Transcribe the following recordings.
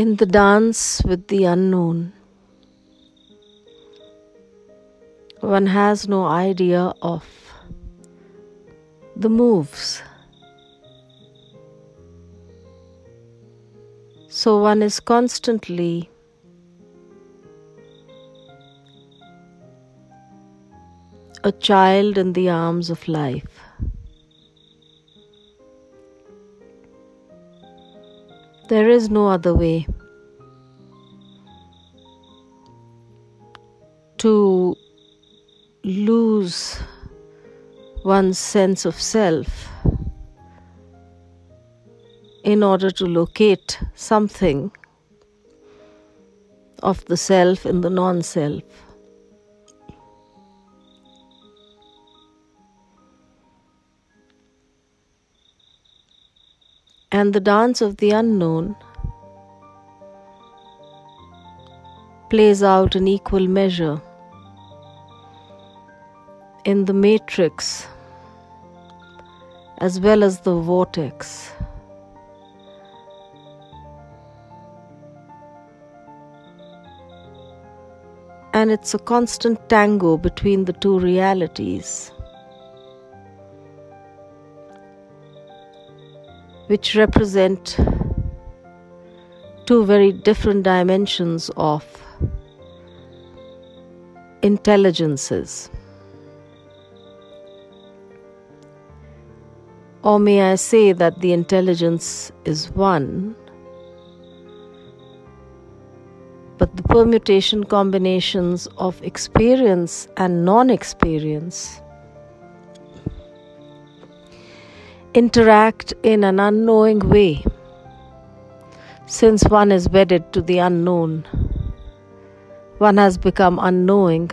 In the dance with the unknown, one has no idea of the moves. So one is constantly a child in the arms of life. There is no other way to lose one's sense of self in order to locate something of the self in the non self. And the dance of the unknown plays out in equal measure in the matrix as well as the vortex. And it's a constant tango between the two realities, which represent two very different dimensions of intelligences. Or may I say that the intelligence is one, but the permutation combinations of experience and non experience interact in an unknowing way since one is wedded to the unknown. One has become unknowing,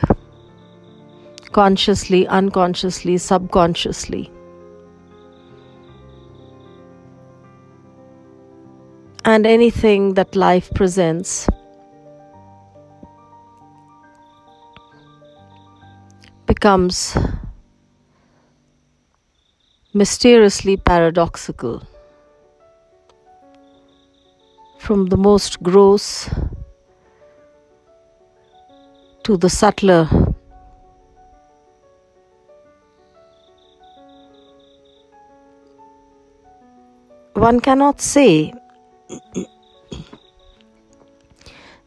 consciously, unconsciously, subconsciously. and anything that life presents. becomes mysteriously paradoxical. From the most gross to the subtler. One cannot say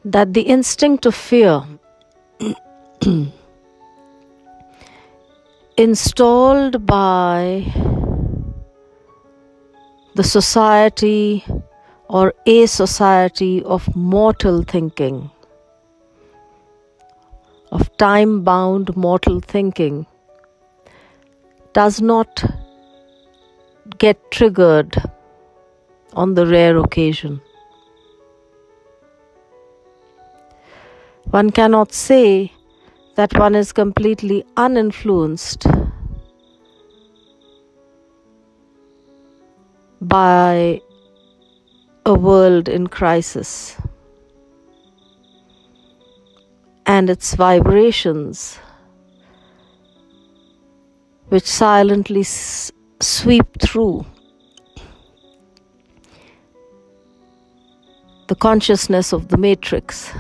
that the instinct of fear installed by the society or a society of mortal thinking, of time bound mortal thinking, does not get triggered on the rare occasion. One cannot say that one is completely uninfluenced by a world in crisis and its vibrations, which silently s- sweep through the consciousness of the matrix.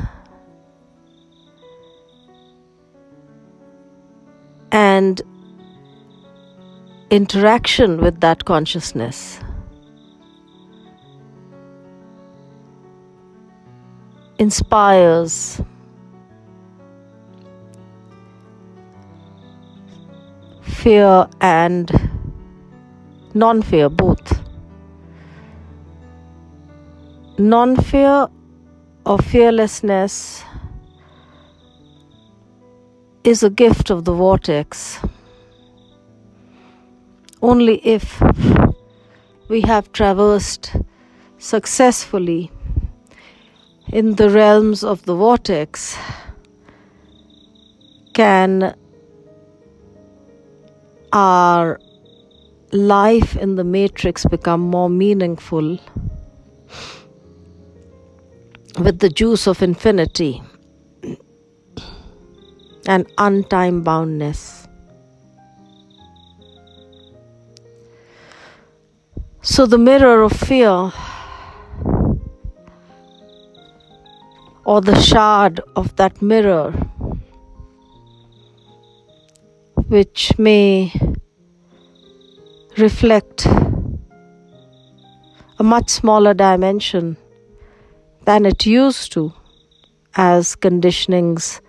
And interaction with that consciousness. Inspires fear and non fear, both. non fear or fearlessness is a gift of the vortex. Only if we have traversed successfully in the realms of the vortex can our life in the matrix become more meaningful with the juice of infinity and untime boundness. So, the mirror of fear or the shard of that mirror, which may reflect a much smaller dimension than it used to as conditionings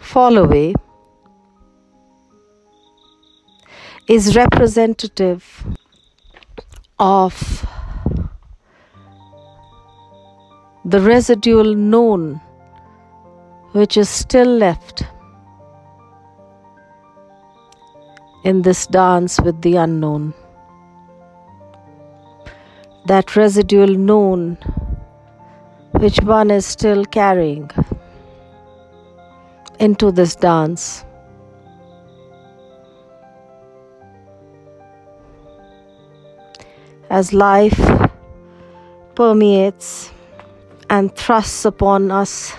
fall away is representative of the residual known which is still left in this dance with the unknown. That residual known which one is still carrying into this dance. As life permeates and thrusts upon us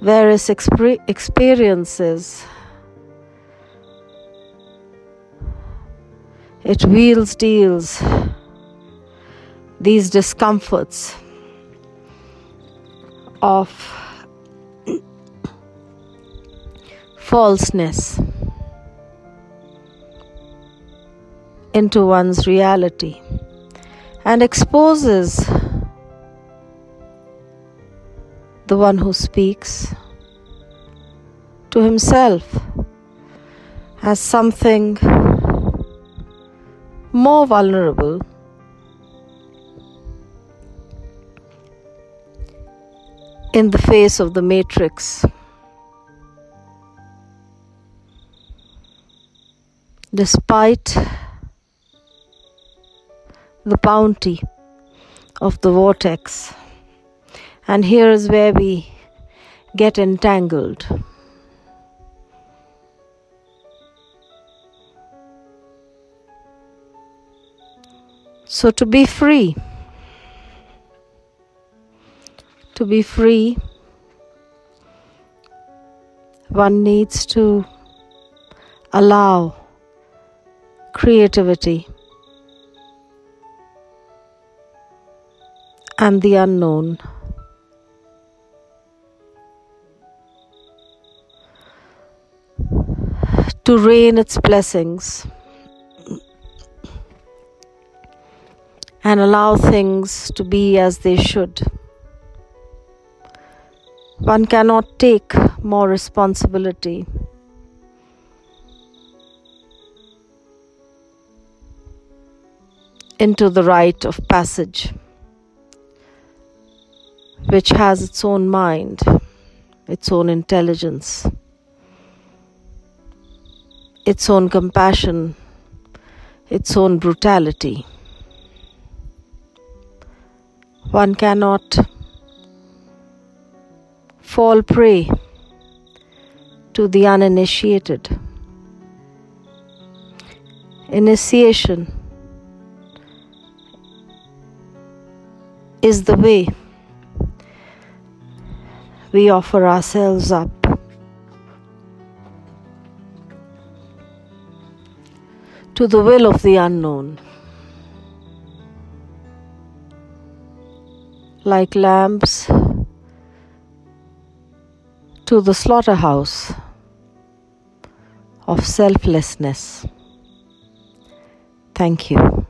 various exp- experiences, it wheels deals these discomforts of falseness into one's reality and exposes the one who speaks to himself as something more vulnerable in the face of the matrix. Despite the bounty of the vortex. And here is where we get entangled. So, to be free, to be free, one needs to allow creativity and the unknown. To rain its blessings and allow things to be as they should. One cannot take more responsibility. Into the rite of passage, which has its own mind, its own intelligence, its own compassion, its own brutality. One cannot fall prey to the uninitiated. Initiation is the way we offer ourselves up. To the will of the unknown. Like lambs to the slaughterhouse of selflessness. Thank you.